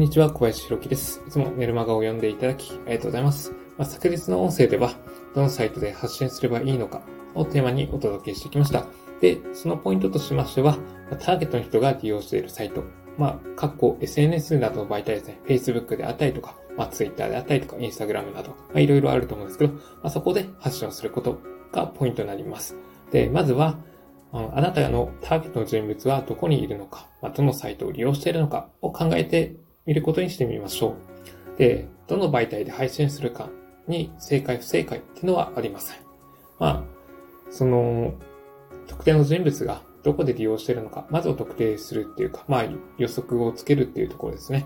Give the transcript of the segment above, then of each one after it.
んにちは、小林弘樹です。いつもメルマガを読んでいただき、ありがとうございます。まあ、昨日の音声では、どのサイトで発信すればいいのかをテーマにお届けしてきました。で、そのポイントとしましては、ターゲットの人が利用しているサイト、まあ、括弧 SNS などの媒体ですね、Facebook であったりとか、まあ、Twitter であったりとか、Instagram など、まあ、いろいろあると思うんですけど、まあ、そこで発信をすることがポイントになります。で、まずは、あなたのターゲットの人物はどこにいるのか、まあ、どのサイトを利用しているのかを考えて見ることにしてみましょう。で、どの媒体で配信するかに正解不正解っていうのはありません。まあ、その、特定の人物がどこで利用しているのか、まずを特定するっていうか、まあ予測をつけるっていうところですね。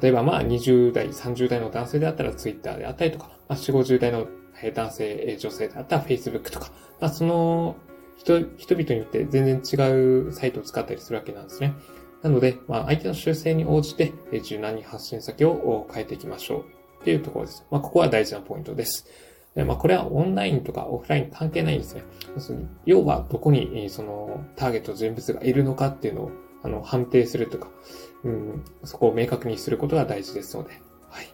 例えばまあ20代、30代の男性であったら Twitter であったりとか、まあ4、50代の男性、女性であったら Facebook とか、まあその人、人々によって全然違うサイトを使ったりするわけなんですね。なので、まあ、相手の修正に応じて、柔軟に発信先を変えていきましょうっていうところです。まあ、ここは大事なポイントです。まあ、これはオンラインとかオフライン関係ないんですね。要は、どこに、その、ターゲット人物がいるのかっていうのを、あの、判定するとか、うん、そこを明確にすることが大事ですので。はい。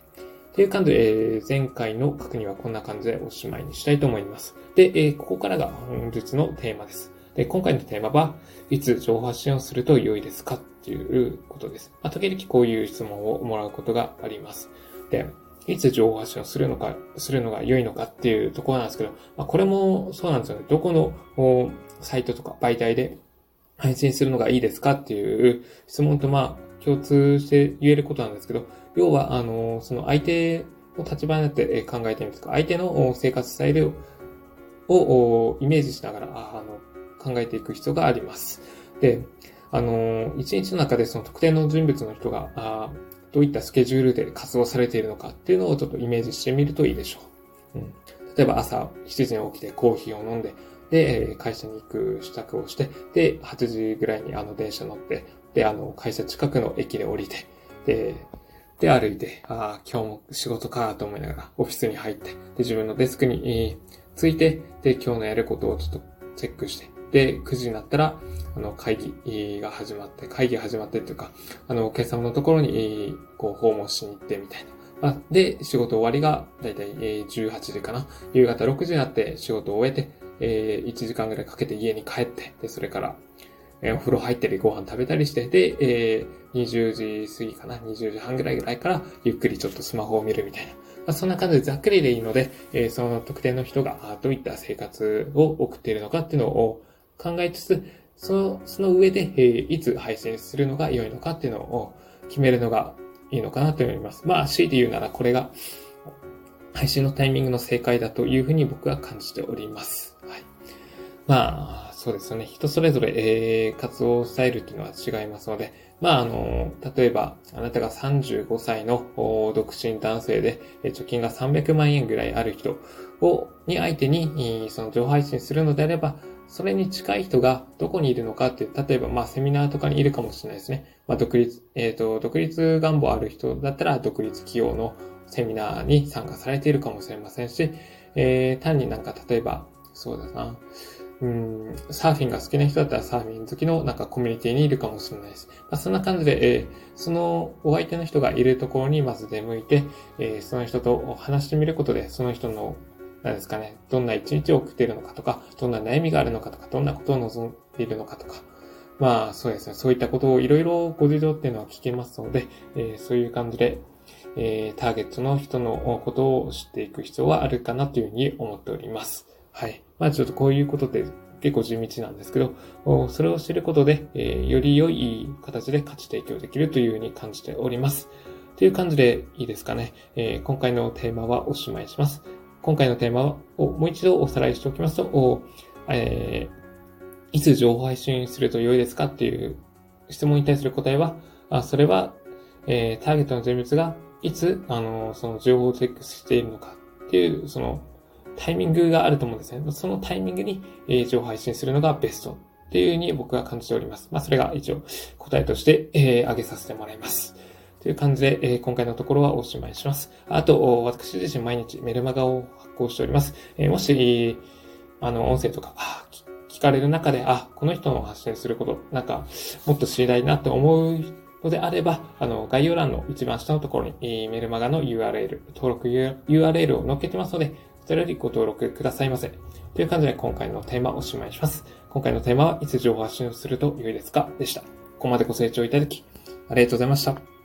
という感じで、えー、前回の確認はこんな感じでおしまいにしたいと思います。で、えー、ここからが本日のテーマです。で、今回のテーマは、いつ情報発信をすると良いですかっていうことです。まあ、時々こういう質問をもらうことがあります。で、いつ情報発信をするのか、するのが良いのかっていうところなんですけど、まあ、これもそうなんですよね。どこのサイトとか媒体で配信するのがいいですかっていう質問とまあ共通して言えることなんですけど、要は、あの、その相手の立場になって考えてみますか、相手の生活スタイルをイメージしながら、あの、考えていく必要があります。で、あの、一日の中でその特定の人物の人が、あどういったスケジュールで活動されているのかっていうのをちょっとイメージしてみるといいでしょう。うん、例えば朝7時に起きてコーヒーを飲んで、で、会社に行く支度をして、で、8時ぐらいにあの電車乗って、で、あの、会社近くの駅で降りて、で、で、歩いて、ああ、今日も仕事かと思いながら、オフィスに入って、で、自分のデスクに、えー、ついて、で、今日のやることをちょっとチェックして、で、9時になったら、あの、会議が始まって、会議始まってというか、あの、お客様のところに、こう、訪問しに行ってみたいな。あで、仕事終わりが、だいたい18時かな。夕方6時になって仕事を終えて、え1時間ぐらいかけて家に帰って、で、それから、えお風呂入ったりご飯食べたりして、で、え20時過ぎかな。20時半ぐらいぐらいから、ゆっくりちょっとスマホを見るみたいな。まあ、そんな感じでざっくりでいいので、えその特定の人がどういった生活を送っているのかっていうのを考えつつ、その、その上で、えー、いつ配信するのが良いのかっていうのを決めるのがいいのかなと思います。まあ、強いて言うならこれが配信のタイミングの正解だというふうに僕は感じております。はい。まあ、そうですね。人それぞれ、えー、活動スタイルっていうのは違いますので、まあ、あの、例えば、あなたが35歳の独身男性で、貯金が300万円ぐらいある人を、に相手に、その情報配信するのであれば、それに近い人がどこにいるのかって、例えばまあセミナーとかにいるかもしれないですね。まあ独立、えっ、ー、と、独立願望ある人だったら独立企業のセミナーに参加されているかもしれませんし、えー、単になんか例えば、そうだな、うん、サーフィンが好きな人だったらサーフィン好きのなんかコミュニティにいるかもしれないです。まあ、そんな感じで、えー、そのお相手の人がいるところにまず出向いて、えー、その人と話してみることで、その人の何ですかね、どんな一日を送っているのかとか、どんな悩みがあるのかとか、どんなことを望んでいるのかとか、まあそうですね、そういったことをいろいろご事情っていうのは聞けますので、えー、そういう感じで、えー、ターゲットの人のことを知っていく必要はあるかなというふうに思っております。はい。まあちょっとこういうことで結構地道なんですけど、それを知ることで、えー、より良い形で価値提供できるというふうに感じております。という感じでいいですかね。えー、今回のテーマはおしまいします。今回のテーマをもう一度おさらいしておきますと、えー、いつ情報配信すると良いですかっていう質問に対する答えは、あそれは、えー、ターゲットの人物がいつ、あの、その情報をチェックしているのかっていう、その、タイミングがあると思うんですね。そのタイミングに、えー、情報配信するのがベストっていうふうに僕は感じております。まあ、それが一応答えとして、えー、挙げさせてもらいます。という感じで、えー、今回のところはおしまいします。あと、私自身毎日メルマガを発行しております。えー、もし、あの、音声とか、聞かれる中で、あ、この人の発信すること、なんか、もっと知りたいなって思うのであれば、あの、概要欄の一番下のところに、えー、メルマガの URL、登録 URL を載っけてますので、それよりご登録くださいませ。という感じで今回のテーマをおしまいします。今回のテーマはいつ情報発信をすると良いですか？でした。ここまでご清聴いただき、ありがとうございました。